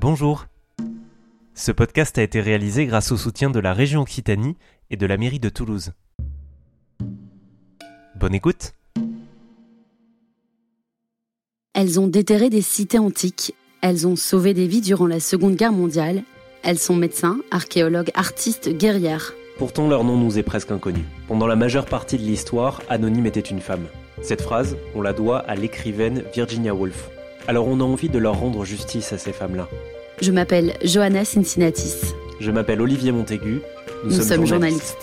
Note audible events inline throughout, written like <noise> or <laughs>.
Bonjour. Ce podcast a été réalisé grâce au soutien de la région Occitanie et de la mairie de Toulouse. Bonne écoute. Elles ont déterré des cités antiques, elles ont sauvé des vies durant la Seconde Guerre mondiale, elles sont médecins, archéologues, artistes, guerrières. Pourtant, leur nom nous est presque inconnu. Pendant la majeure partie de l'histoire, Anonyme était une femme. Cette phrase, on la doit à l'écrivaine Virginia Woolf. Alors on a envie de leur rendre justice à ces femmes-là. Je m'appelle Johanna Cincinnatis. Je m'appelle Olivier Montaigu. Nous, sommes, journalistes.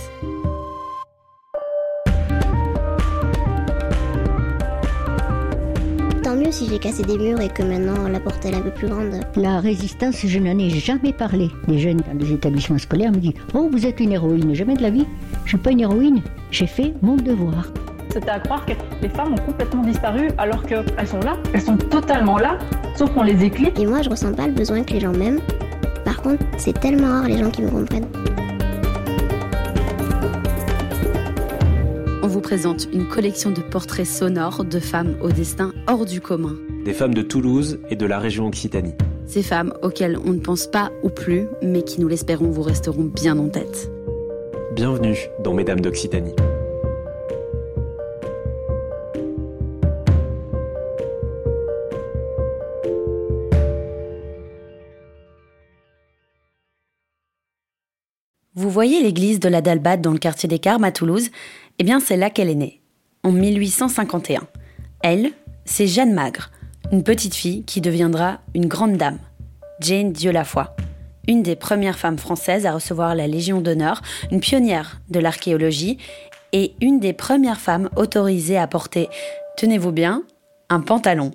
Tant mieux si j'ai cassé des murs et que maintenant la porte est un peu plus grande. La résistance, je n'en ai jamais parlé. Les jeunes dans des établissements scolaires me disent Oh, vous êtes une héroïne. Jamais de la vie. Je suis pas une héroïne. J'ai fait mon devoir. C'était à croire que les femmes ont complètement disparu alors qu'elles sont là. Elles sont totalement là, sauf qu'on les éclipse. Et moi, je ressens pas le besoin que les gens m'aiment. Par contre, c'est tellement rare les gens qui me comprennent. On vous présente une collection de portraits sonores de femmes au destin hors du commun. Des femmes de Toulouse et de la région Occitanie. Ces femmes auxquelles on ne pense pas ou plus, mais qui, nous l'espérons, vous resteront bien en tête. Bienvenue dans Mesdames d'Occitanie. Voyez l'église de la Dalbade dans le quartier des Carmes à Toulouse? Eh bien, c'est là qu'elle est née, en 1851. Elle, c'est Jeanne Magre, une petite fille qui deviendra une grande dame, Jane Dieu la foi, une des premières femmes françaises à recevoir la Légion d'honneur, une pionnière de l'archéologie et une des premières femmes autorisées à porter, tenez-vous bien, un pantalon.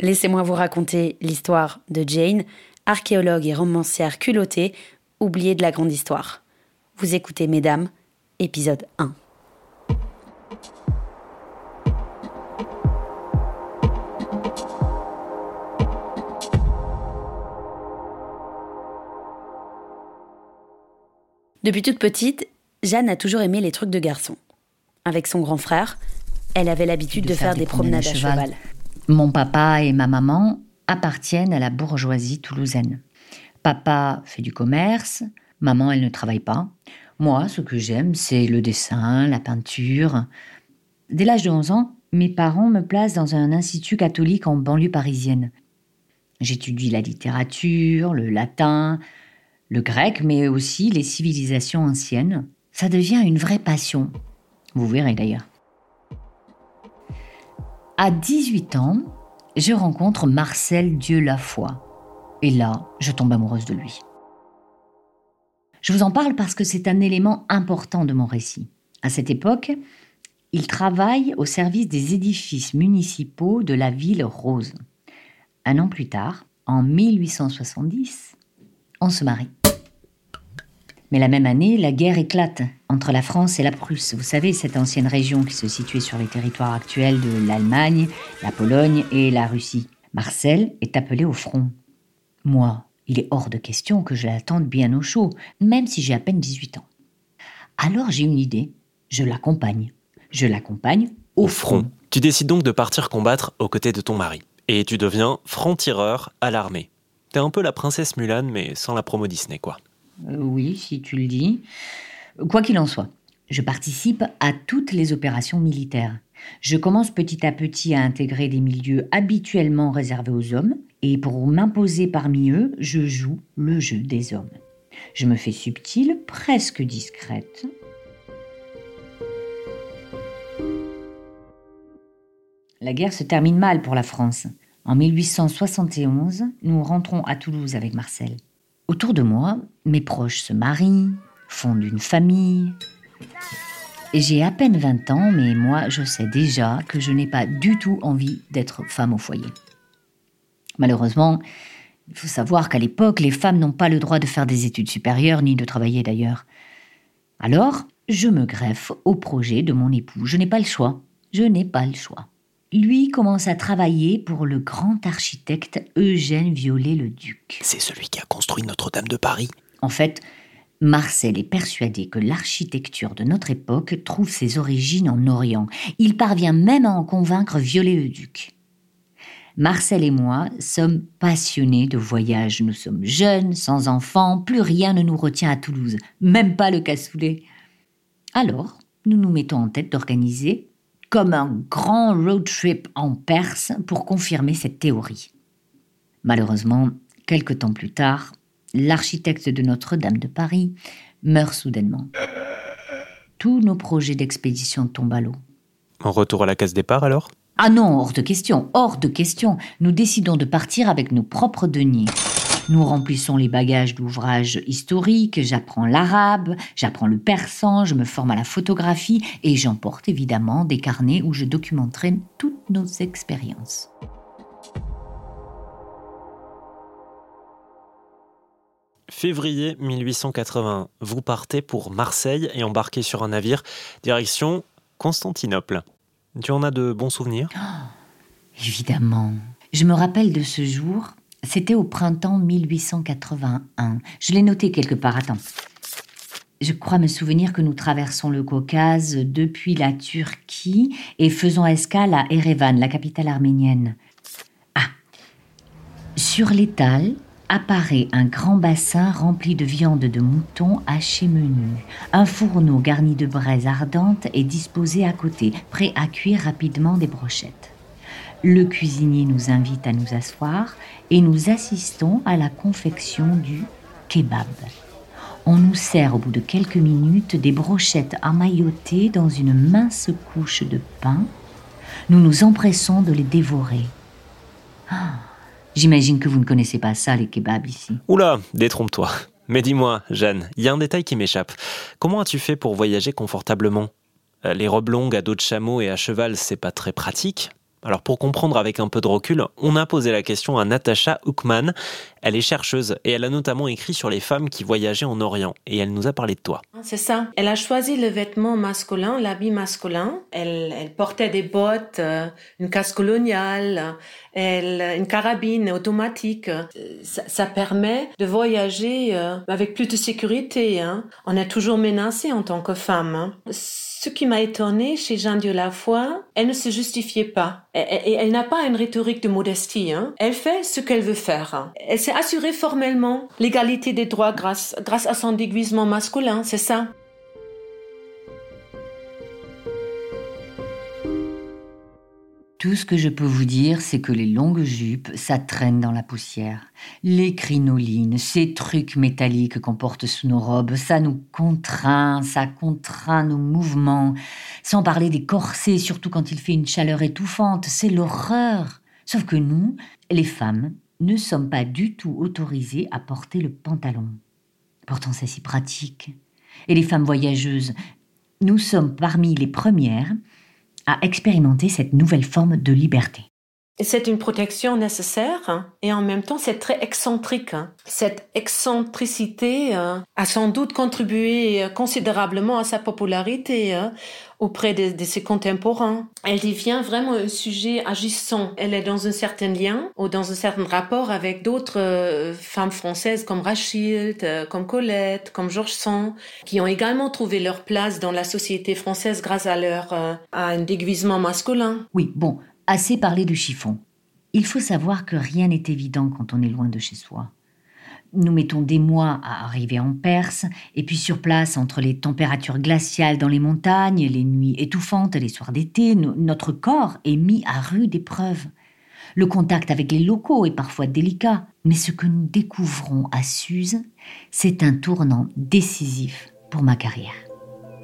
Laissez-moi vous raconter l'histoire de Jane, archéologue et romancière culottée, oubliée de la grande histoire. Vous écoutez Mesdames, épisode 1. Depuis toute petite, Jeanne a toujours aimé les trucs de garçon. Avec son grand frère, elle avait l'habitude de, faire, des promenades à cheval. Mon papa et ma maman appartiennent à la bourgeoisie toulousaine. Papa fait du commerce, maman, elle ne travaille pas. Moi, ce que j'aime, c'est le dessin, la peinture. Dès l'âge de 11 ans, mes parents me placent dans un institut catholique en banlieue parisienne. J'étudie la littérature, le latin, le grec, mais aussi les civilisations anciennes. Ça devient une vraie passion. Vous verrez d'ailleurs. À 18 ans, je rencontre Marcel Dieu Lafoy. Et là, je tombe amoureuse de lui. Je vous en parle parce que c'est un élément important de mon récit. À cette époque, il travaille au service des édifices municipaux de la ville rose. Un an plus tard, en 1870, on se marie. Mais la même année, la guerre éclate entre la France et la Prusse. Vous savez, cette ancienne région qui se situait sur les territoires actuels de l'Allemagne, la Pologne et la Russie. Marcel est appelé au front. Moi, il est hors de question que je l'attende bien au chaud, même si j'ai à peine 18 ans. Alors j'ai une idée, je l'accompagne. Je l'accompagne au front. Tu décides donc de partir combattre aux côtés de ton mari. Et tu deviens franc-tireur à l'armée. T'es un peu la princesse Mulan, mais sans la promo Disney, quoi. Euh, oui, si tu le dis. Quoi qu'il en soit, je participe à toutes les opérations militaires. Je commence petit à petit à intégrer des milieux habituellement réservés aux hommes, et pour m'imposer parmi eux, je joue le jeu des hommes. Je me fais subtile, presque discrète. La guerre se termine mal pour la France. En 1871, nous rentrons à Toulouse avec Marcel. Autour de moi, mes proches se marient, fondent une famille. J'ai à peine 20 ans, mais moi, je sais déjà que je n'ai pas du tout envie d'être femme au foyer. Malheureusement, il faut savoir qu'à l'époque, les femmes n'ont pas le droit de faire des études supérieures, ni de travailler d'ailleurs. Alors, je me greffe au projet de mon époux. Je n'ai pas le choix. Je n'ai pas le choix. Lui commence à travailler pour le grand architecte Eugène Viollet-le-Duc. C'est celui qui a construit Notre-Dame de Paris. En fait, Marcel est persuadé que l'architecture de notre époque trouve ses origines en Orient. Il parvient même à en convaincre Viollet-le-Duc. Marcel et moi sommes passionnés de voyage. Nous sommes jeunes, sans enfants, plus rien ne nous retient à Toulouse, même pas le cassoulet. Alors, nous nous mettons en tête d'organiser comme un grand road trip en Perse pour confirmer cette théorie. Malheureusement, quelque temps plus tard, l'architecte de Notre-Dame de Paris meurt soudainement. Tous nos projets d'expédition tombent à l'eau. En retour à la case départ alors? Ah non, hors de question, hors de question. Nous décidons de partir avec nos propres deniers. Nous remplissons les bagages d'ouvrages historiques, j'apprends l'arabe, j'apprends le persan, je me forme à la photographie et j'emporte évidemment des carnets où je documenterai toutes nos expériences. Février 1881, vous partez pour Marseille et embarquez sur un navire direction Constantinople. Tu en as de bons souvenirs? Oh, Évidemment. Je me rappelle de ce jour. C'était au printemps 1881. Je l'ai noté quelque part. Attends. Je crois me souvenir que nous traversons le Caucase depuis la Turquie et faisons escale à Erevan, la capitale arménienne. Ah Sur l'étal, apparaît un grand bassin rempli de viande de mouton hachée menu. Un fourneau garni de braises ardentes est disposé à côté, prêt à cuire rapidement des brochettes. Le cuisinier nous invite à nous asseoir et nous assistons à la confection du kebab. On nous sert au bout de quelques minutes des brochettes amaillotées dans une mince couche de pain. Nous nous empressons de les dévorer. Ah, J'imagine que vous ne connaissez pas ça, les kebabs ici. Oula, détrompe-toi. Mais dis-moi, Jeanne, il y a un détail qui m'échappe. Comment as-tu fait pour voyager confortablement? Euh, Les robes longues à dos de chameau et à cheval, c'est pas très pratique alors pour comprendre avec un peu de recul, on a posé la question à Natasha Huckman. Elle est chercheuse et elle a notamment écrit sur les femmes qui voyageaient en Orient et elle nous a parlé de toi. C'est ça. Elle a choisi le vêtement masculin, l'habit masculin. Elle, portait des bottes, euh, une casque coloniale, une carabine automatique. Ça, ça permet de voyager euh, avec plus de sécurité. Hein. On est toujours menacé en tant que femme. Ce qui m'a étonnée chez Jean Dieu foi, elle ne se justifiait pas. Et elle, n'a pas une rhétorique de modestie. Hein. Elle fait ce qu'elle veut faire. Elle s'est assurée formellement l'égalité des droits grâce, grâce à son déguisement masculin, c'est ça? Tout ce que je peux vous dire, c'est que les longues jupes, ça traîne dans la poussière. Les crinolines, ces trucs métalliques qu'on porte sous nos robes, ça nous contraint, ça contraint nos mouvements. Sans parler des corsets, surtout quand il fait une chaleur étouffante, c'est l'horreur. Sauf que nous, les femmes, ne sommes pas du tout autorisées à porter le pantalon. Pourtant, c'est si pratique. Et les femmes voyageuses, nous sommes parmi les premières à expérimenter cette nouvelle forme de liberté. C'est une protection nécessaire hein, et en même temps c'est très excentrique. Hein. Cette excentricité euh, a sans doute contribué euh, considérablement à sa popularité hein, auprès de, ses contemporains. Elle devient vraiment un sujet agissant. Elle est dans un certain lien ou dans un certain rapport avec d'autres euh, femmes françaises comme Rachid, comme Colette, comme Georges Sand, qui ont également trouvé leur place dans la société française grâce à leur à un déguisement masculin. Oui, bon, Assez parlé du chiffon. Il faut savoir que rien n'est évident quand on est loin de chez soi. Nous mettons des mois à arriver en Perse, et puis sur place, entre les températures glaciales dans les montagnes, les nuits étouffantes, les soirs d'été, notre corps est mis à rude épreuve. Le contact avec les locaux est parfois délicat, mais ce que nous découvrons à Suse, c'est un tournant décisif pour ma carrière.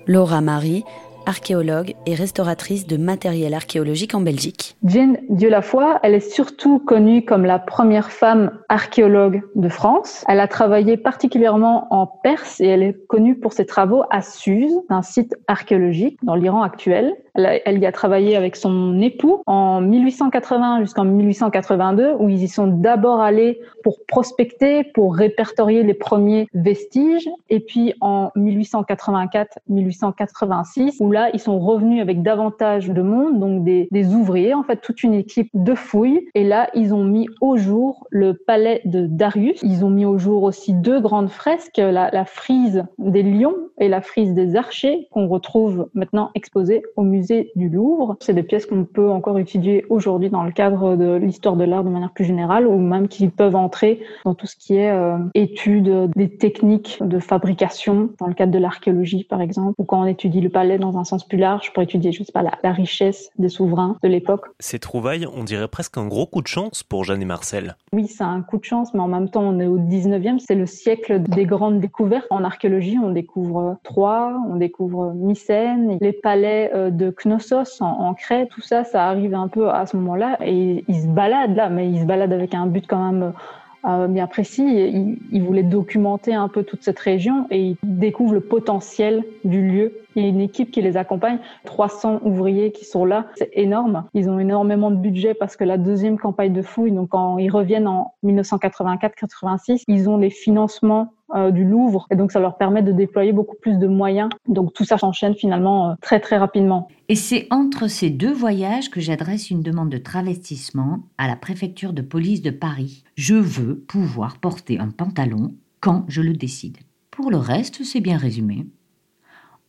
Laura Marie archéologue et restauratrice de matériel archéologique en Belgique. Dieu-Lafoy, elle est surtout connue comme la première femme archéologue de France. Elle a travaillé particulièrement en Perse et elle est connue pour ses travaux à Suse, un site archéologique dans l'Iran actuel. Elle, y a travaillé avec son époux en 1880 jusqu'en 1882, où ils y sont d'abord allés pour prospecter, pour répertorier les premiers vestiges, et puis en 1884-1886, où là, ils sont revenus avec davantage de monde, donc des, des ouvriers, en fait, toute une équipe de fouilles, et là, ils ont mis au jour le palais de Darius. Ils ont mis au jour aussi deux grandes fresques, la, la frise des lions et la frise des archers, qu'on retrouve maintenant exposées au musée musée du Louvre. C'est des pièces qu'on peut encore étudier aujourd'hui dans le cadre de l'histoire de l'art de manière plus générale ou même qui peuvent entrer dans tout ce qui est euh, étude des techniques de fabrication dans le cadre de l'archéologie par exemple ou quand on étudie le palais dans un sens plus large pour étudier je sais pas la, la richesse des souverains de l'époque. Ces trouvailles, on dirait presque un gros coup de chance pour Jeanne et Marcel. Oui, c'est un coup de chance mais en même temps on est au 19e, c'est le siècle des grandes découvertes en archéologie, on découvre Troie, on découvre Mycène, les palais euh, de Knossos en, Crète, tout ça, ça arrive un peu à ce moment-là et ils se baladent là, mais ils se baladent avec un but quand même euh, bien précis. Ils voulaient documenter un peu toute cette région et ils découvrent le potentiel du lieu il y a une équipe qui les accompagne, 300 ouvriers qui sont là. C'est énorme. Ils ont énormément de budget parce que la deuxième campagne de fouille, donc quand ils reviennent en 1984-86, ils ont les financements euh, du Louvre et donc ça leur permet de déployer beaucoup plus de moyens. Donc tout ça s'enchaîne finalement euh, très très rapidement. Et c'est entre ces deux voyages que j'adresse une demande de travestissement à la préfecture de police de Paris. Je veux pouvoir porter un pantalon quand je le décide. Pour le reste, c'est bien résumé.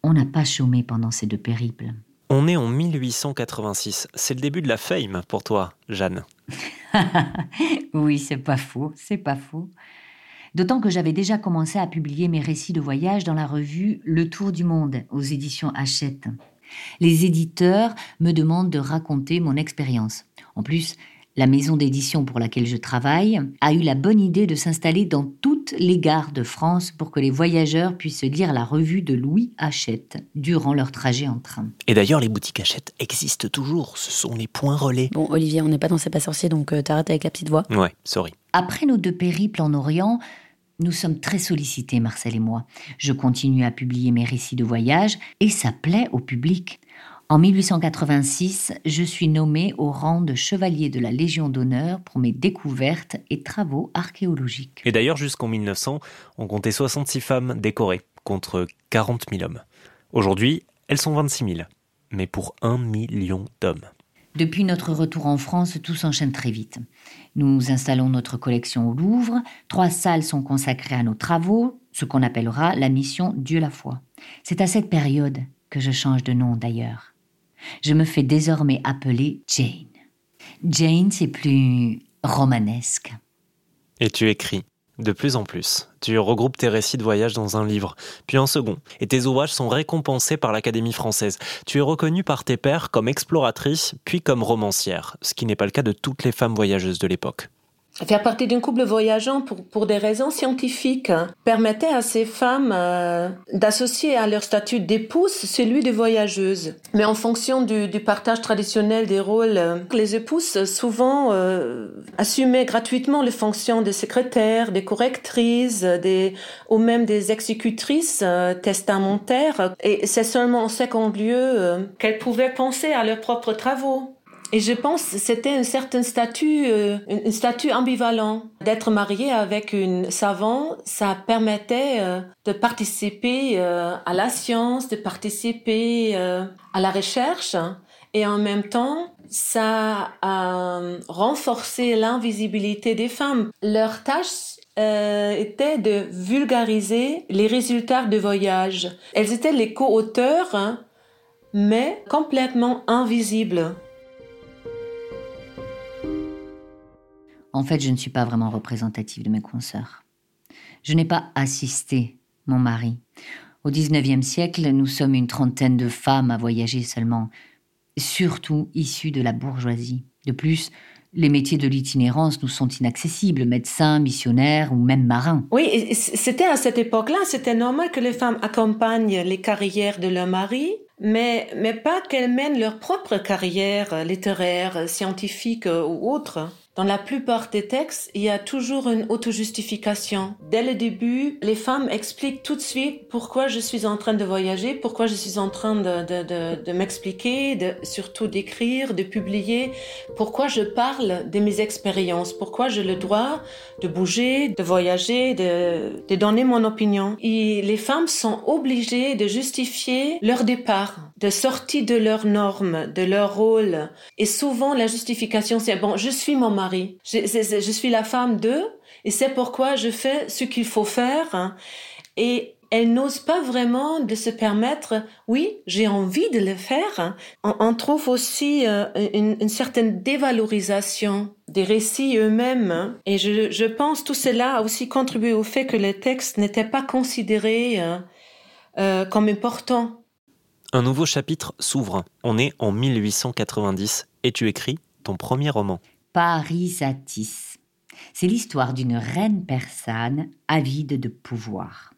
On n'a pas chômé pendant ces deux périples. On est en 1886. C'est le début de la fame pour toi, Jeanne. <laughs> oui, c'est pas faux, c'est pas faux. D'autant que j'avais déjà commencé à publier mes récits de voyage dans la revue Le Tour du Monde aux éditions Hachette. Les éditeurs me demandent de raconter mon expérience. En plus, la maison d'édition pour laquelle je travaille a eu la bonne idée de s'installer dans toutes les gares de France pour que les voyageurs puissent lire la revue de Louis Hachette durant leur trajet en train. Et d'ailleurs, les boutiques Hachette existent toujours. Ce sont les points relais. Bon, Olivier, on n'est pas dans ces pas sorciers, donc euh, t'arrêtes avec la petite voix. Ouais, sorry. Après nos deux périples en Orient, nous sommes très sollicités, Marcel et moi. Je continue à publier mes récits de voyage et ça plaît au public. En 1886, je suis nommé au rang de chevalier de la Légion d'honneur pour mes découvertes et travaux archéologiques. Et d'ailleurs, jusqu'en 1900, on comptait 66 femmes décorées, contre 40 000 hommes. Aujourd'hui, elles sont 26 000, mais pour un million d'hommes. Depuis notre retour en France, tout s'enchaîne très vite. Nous installons notre collection au Louvre, trois salles sont consacrées à nos travaux, ce qu'on appellera la mission Dieu la foi. C'est à cette période que je change de nom d'ailleurs. Je me fais désormais appeler Jane. Jane, c'est plus romanesque. Et tu écris de plus en plus. Tu regroupes tes récits de voyage dans un livre, puis un second, et tes ouvrages sont récompensés par l'Académie française. Tu es reconnue par tes pairs comme exploratrice, puis comme romancière, ce qui n'est pas le cas de toutes les femmes voyageuses de l'époque. Faire partie d'un couple voyageant pour, pour des raisons scientifiques permettait à ces femmes euh, d'associer à leur statut d'épouse celui de voyageuse. Mais en fonction du, du partage traditionnel des rôles, euh, les épouses souvent euh, assumaient gratuitement les fonctions de secrétaires, des correctrices, des, ou même des exécutrices euh, testamentaires. Et c'est seulement en second lieu qu'elles pouvaient penser à leurs propres travaux. Et je pense que c'était un certain statut, euh, un statut ambivalent. D'être marié avec une savante, ça permettait euh, de participer euh, à la science, de participer à la recherche, et en même temps, ça a renforcé l'invisibilité des femmes. Leur tâche était de vulgariser les résultats de voyage. Elles étaient les co-auteurs, hein, mais complètement invisibles. En fait, je ne suis pas vraiment représentative de mes consoeurs. Je n'ai pas assisté mon mari. Au XIXe siècle, nous sommes une trentaine de femmes à voyager seulement, surtout issues de la bourgeoisie. De plus, les métiers de l'itinérance nous sont inaccessibles, médecins, missionnaires ou même marins. Oui, c'était à cette époque-là, c'était normal que les femmes accompagnent les carrières de leur mari, mais, mais pas qu'elles mènent leur propre carrière littéraire, scientifique ou autre. Dans la plupart des textes, il y a toujours une auto-justification. Dès le début, les femmes expliquent tout de suite pourquoi je suis en train de voyager, pourquoi je suis en train de, de, m'expliquer, de, surtout d'écrire, de publier, pourquoi je parle de mes expériences, pourquoi j'ai le droit de bouger, de voyager, de, de donner mon opinion. Et les femmes sont obligées de justifier leur départ, de sortir de leurs normes, de leur rôle. Et souvent, la justification, c'est bon, je suis mon mari je, suis la femme d'eux et c'est pourquoi je fais ce qu'il faut faire. Et elle n'ose pas vraiment de se permettre, oui, j'ai envie de le faire. On, trouve aussi euh, une, certaine dévalorisation des récits eux-mêmes. Et je, je, pense tout cela a aussi contribué au fait que les textes n'étaient pas considérés euh, euh, comme importants. Un nouveau chapitre s'ouvre. On est en 1890 et tu écris ton premier roman. Paris Satis. C'est l'histoire d'une reine persane avide de pouvoir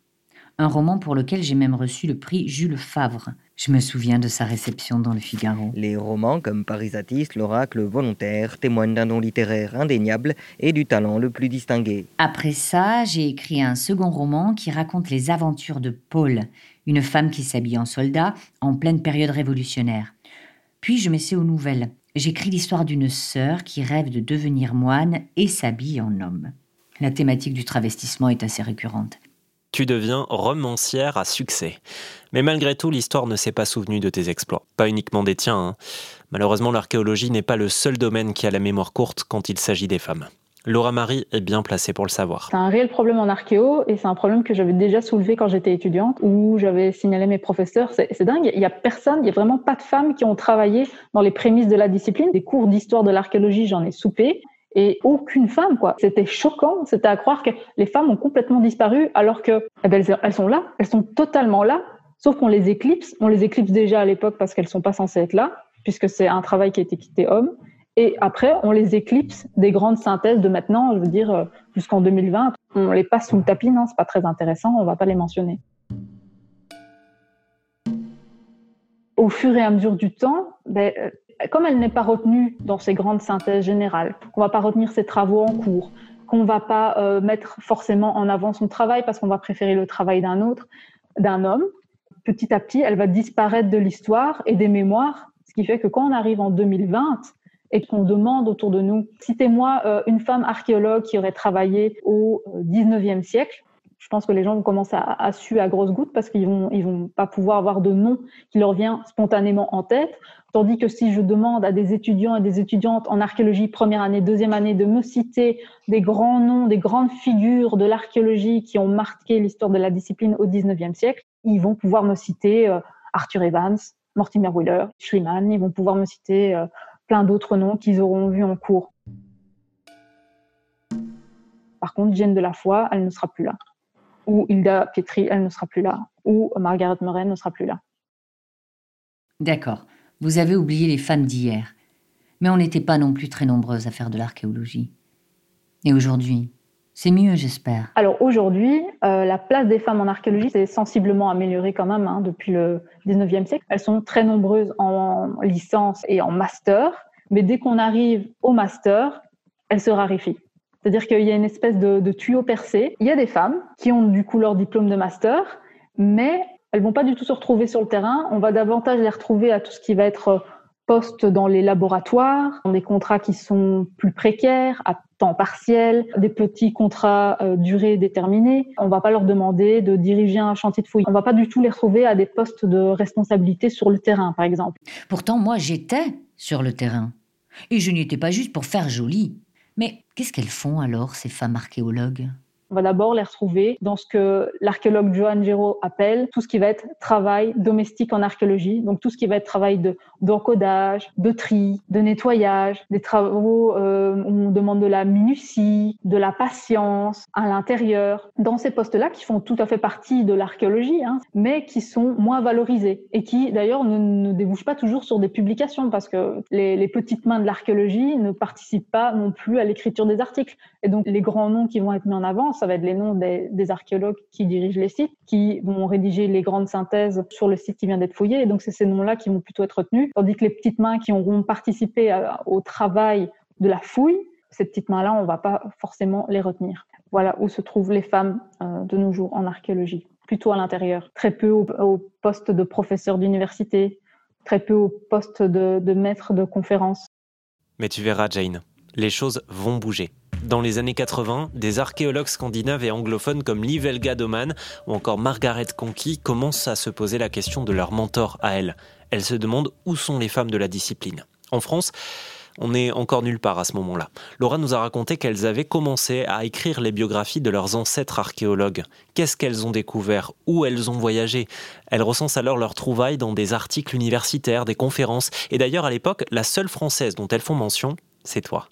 un roman pour lequel j'ai même reçu le prix Jules Favre. Je me souviens de sa réception dans le Figaro. Les romans comme Parisatis, l'oracle volontaire, témoignent d'un don littéraire indéniable et du talent le plus distingué. Après ça, j'ai écrit un second roman qui raconte les aventures de Paul, une femme qui s'habille en soldat en pleine période révolutionnaire. Puis je m'essaie aux nouvelles. J'écris l'histoire d'une sœur qui rêve de devenir moine et s'habille en homme. La thématique du travestissement est assez récurrente tu deviens romancière à succès. Mais malgré tout, l'histoire ne s'est pas souvenue de tes exploits. Pas uniquement des tiens. Hein. Malheureusement, l'archéologie n'est pas le seul domaine qui a la mémoire courte quand il s'agit des femmes. Laura Marie est bien placée pour le savoir. C'est un réel problème en archéo et c'est un problème que j'avais déjà soulevé quand j'étais étudiante où j'avais signalé mes professeurs. C'est dingue, il n'y a personne, il n'y a vraiment pas de femmes qui ont travaillé dans les prémices de la discipline. Des cours d'histoire de l'archéologie, j'en ai soupé et aucune femme quoi. C'était choquant, c'était à croire que les femmes ont complètement disparu alors que eh ben, elles sont là, elles sont totalement là, sauf qu'on les éclipse. On les éclipse déjà à l'époque parce qu'elles sont pas censées être là, puisque c'est un travail qui a été quitté homme. Et après, on les éclipse des grandes synthèses de maintenant, je veux dire euh, jusqu'en 2020. On les passe sous le tapis, non, c'est pas très intéressant, on va pas les mentionner. Au fur et à mesure du temps, ben, euh, comme elle n'est pas retenue dans ces grandes synthèses générales, qu'on va pas retenir ses travaux en cours, qu'on va pas euh, mettre forcément en avant son travail parce qu'on va préférer le travail d'un autre, d'un homme, petit à petit, elle va disparaître de l'histoire et des mémoires, ce qui fait que quand on arrive en 2020 et qu'on demande autour de nous, citez-moi euh, une femme archéologue qui aurait travaillé au 19e euh, siècle, je pense que les gens vont commencer à, suer à grosses gouttes parce qu'ils vont, ils vont pas pouvoir avoir de nom qui leur vient spontanément en tête. Tandis que si je demande à des étudiants et des étudiantes en archéologie première année, deuxième année de me citer des grands noms, des grandes figures de l'archéologie qui ont marqué l'histoire de la discipline au 19e siècle, ils vont pouvoir me citer euh, Arthur Evans, Mortimer Wheeler, Schliemann, ils vont pouvoir me citer plein d'autres noms qu'ils auront vus en cours. Par contre, Jeanne de la Foi, elle ne sera plus là ou Hilda Pietri, elle ne sera plus là, ou Margaret Murray ne sera plus là. D'accord. Vous avez oublié les femmes d'hier. Mais on n'était pas non plus très nombreuses à faire de l'archéologie. Et aujourd'hui? C'est mieux, j'espère. Alors aujourd'hui, euh, la place des femmes en archéologie s'est sensiblement améliorée quand même hein, depuis le 19e siècle. Elles sont très nombreuses en licence et en master, mais dès qu'on arrive au master, elles se raréfient. C'est-à-dire qu'il y a une espèce de, tuyau percé. Il y a des femmes qui ont du coup leur diplôme de master, mais elles vont pas du tout se retrouver sur le terrain. On va davantage les retrouver à tout ce qui va être poste dans les laboratoires, des contrats qui sont plus précaires, à temps partiel, des petits contrats euh, durée déterminée. On va pas leur demander de diriger un chantier de fouille. On va pas du tout les retrouver à des postes de responsabilité sur le terrain, par exemple. Pourtant, moi, j'étais sur le terrain. Et je n'y étais pas juste pour faire joli. Mais qu'est-ce qu'elles font alors, ces femmes archéologues? On va d'abord les retrouver dans ce que l'archéologue Johan Giraud appelle tout ce qui va être travail domestique en archéologie. Donc tout ce qui va être travail de d'encodage, de tri, de nettoyage, des travaux euh, où on demande de la minutie, de la patience à l'intérieur. Dans ces postes-là, qui font tout à fait partie de l'archéologie, hein, mais qui sont moins valorisés et qui d'ailleurs ne, ne, débouchent pas toujours sur des publications parce que les, les petites mains de l'archéologie ne participent pas non plus à l'écriture des articles. Et donc les grands noms qui vont être mis en avant, ça va être les noms des, archéologues qui dirigent les sites, qui vont rédiger les grandes synthèses sur le site qui vient d'être fouillé. Et donc, c'est ces noms-là qui vont plutôt être retenus. Tandis que les petites mains qui auront participé au travail de la fouille, ces petites mains-là, on ne va pas forcément les retenir. Voilà où se trouvent les femmes euh, de nos jours en archéologie, plutôt à l'intérieur. Très peu au, poste de professeur d'université, très peu au poste de maître de conférence. Mais tu verras, Jane, les choses vont bouger. Dans les années 80, des archéologues scandinaves et anglophones comme Liv Helga Doman ou encore Margaret Conky commencent à se poser la question de leur mentor à elle. Elles se demandent où sont les femmes de la discipline. En France, On n'est encore nulle part à ce moment-là. Laura nous a raconté qu'elles avaient commencé à écrire les biographies de leurs ancêtres archéologues. Qu'est-ce qu'elles ont découvert? Où elles ont voyagé? Elles recensent alors leurs trouvailles dans des articles universitaires, des conférences. Et d'ailleurs, à l'époque, la seule française dont elles font mention, c'est toi.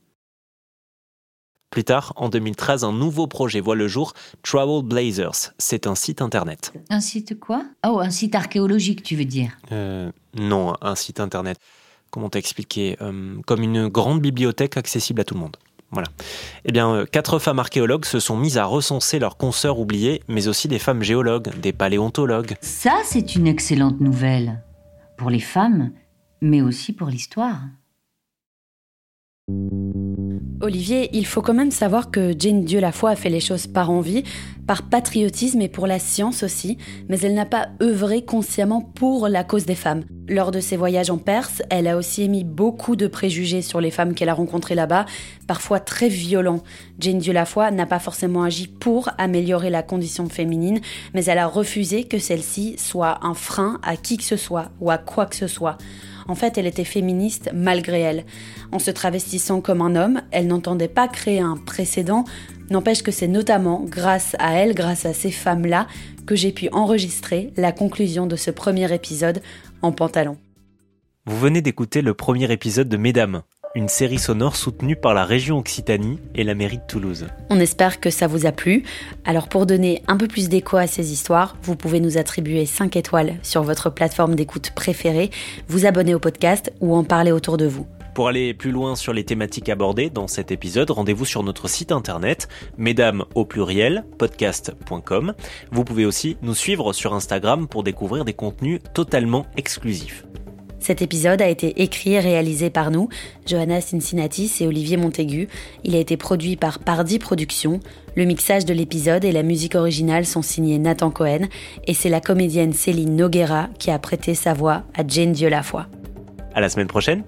Plus tard, en 2013, un nouveau projet voit le jour, Travel Blazers. C'est un site internet. Un site quoi? Oh, un site archéologique, tu veux dire? Euh, non, un site internet. Comment t'expliquer? Euh, Comme une grande bibliothèque accessible à tout le monde. Voilà. Eh bien, euh, quatre femmes archéologues se sont mises à recenser leurs consoeurs oubliées, mais aussi des femmes géologues, des paléontologues. Ça, c'est une excellente nouvelle. Pour les femmes, mais aussi pour l'histoire. Olivier, il faut quand même savoir que Jane Dieu la foi a fait les choses par envie, par patriotisme et pour la science aussi, mais elle n'a pas œuvré consciemment pour la cause des femmes. Lors de ses voyages en Perse, elle a aussi émis beaucoup de préjugés sur les femmes qu'elle a rencontrées là-bas, parfois très violents. Jane Dieu la foi n'a pas forcément agi pour améliorer la condition féminine, mais elle a refusé que celle-ci soit un frein à qui que ce soit ou à quoi que ce soit. En fait, elle était féministe malgré elle. En se travestissant comme un homme, elle n'entendait pas créer un précédent. N'empêche que c'est notamment grâce à elle, grâce à ces femmes-là, que j'ai pu enregistrer la conclusion de ce premier épisode en pantalon. Vous venez d'écouter le premier épisode de Mesdames, une série sonore soutenue par la région Occitanie et la mairie de Toulouse. On espère que ça vous a plu. Alors pour donner un peu plus d'écho à ces histoires, vous pouvez nous attribuer 5 étoiles sur votre plateforme d'écoute préférée, vous abonner au podcast ou en parler autour de vous. Pour aller plus loin sur les thématiques abordées dans cet épisode, rendez-vous sur notre site internet mesdames au pluriel podcast.com. Vous pouvez aussi nous suivre sur Instagram pour découvrir des contenus totalement exclusifs. Cet épisode a été écrit et réalisé par nous, Johanna Cincinnatis et Olivier Montaigu. Il a été produit par Pardi Productions. Le mixage de l'épisode et la musique originale sont signés Nathan Cohen et c'est la comédienne Céline Noguera qui a prêté sa voix à Jane Dieu. À la semaine prochaine!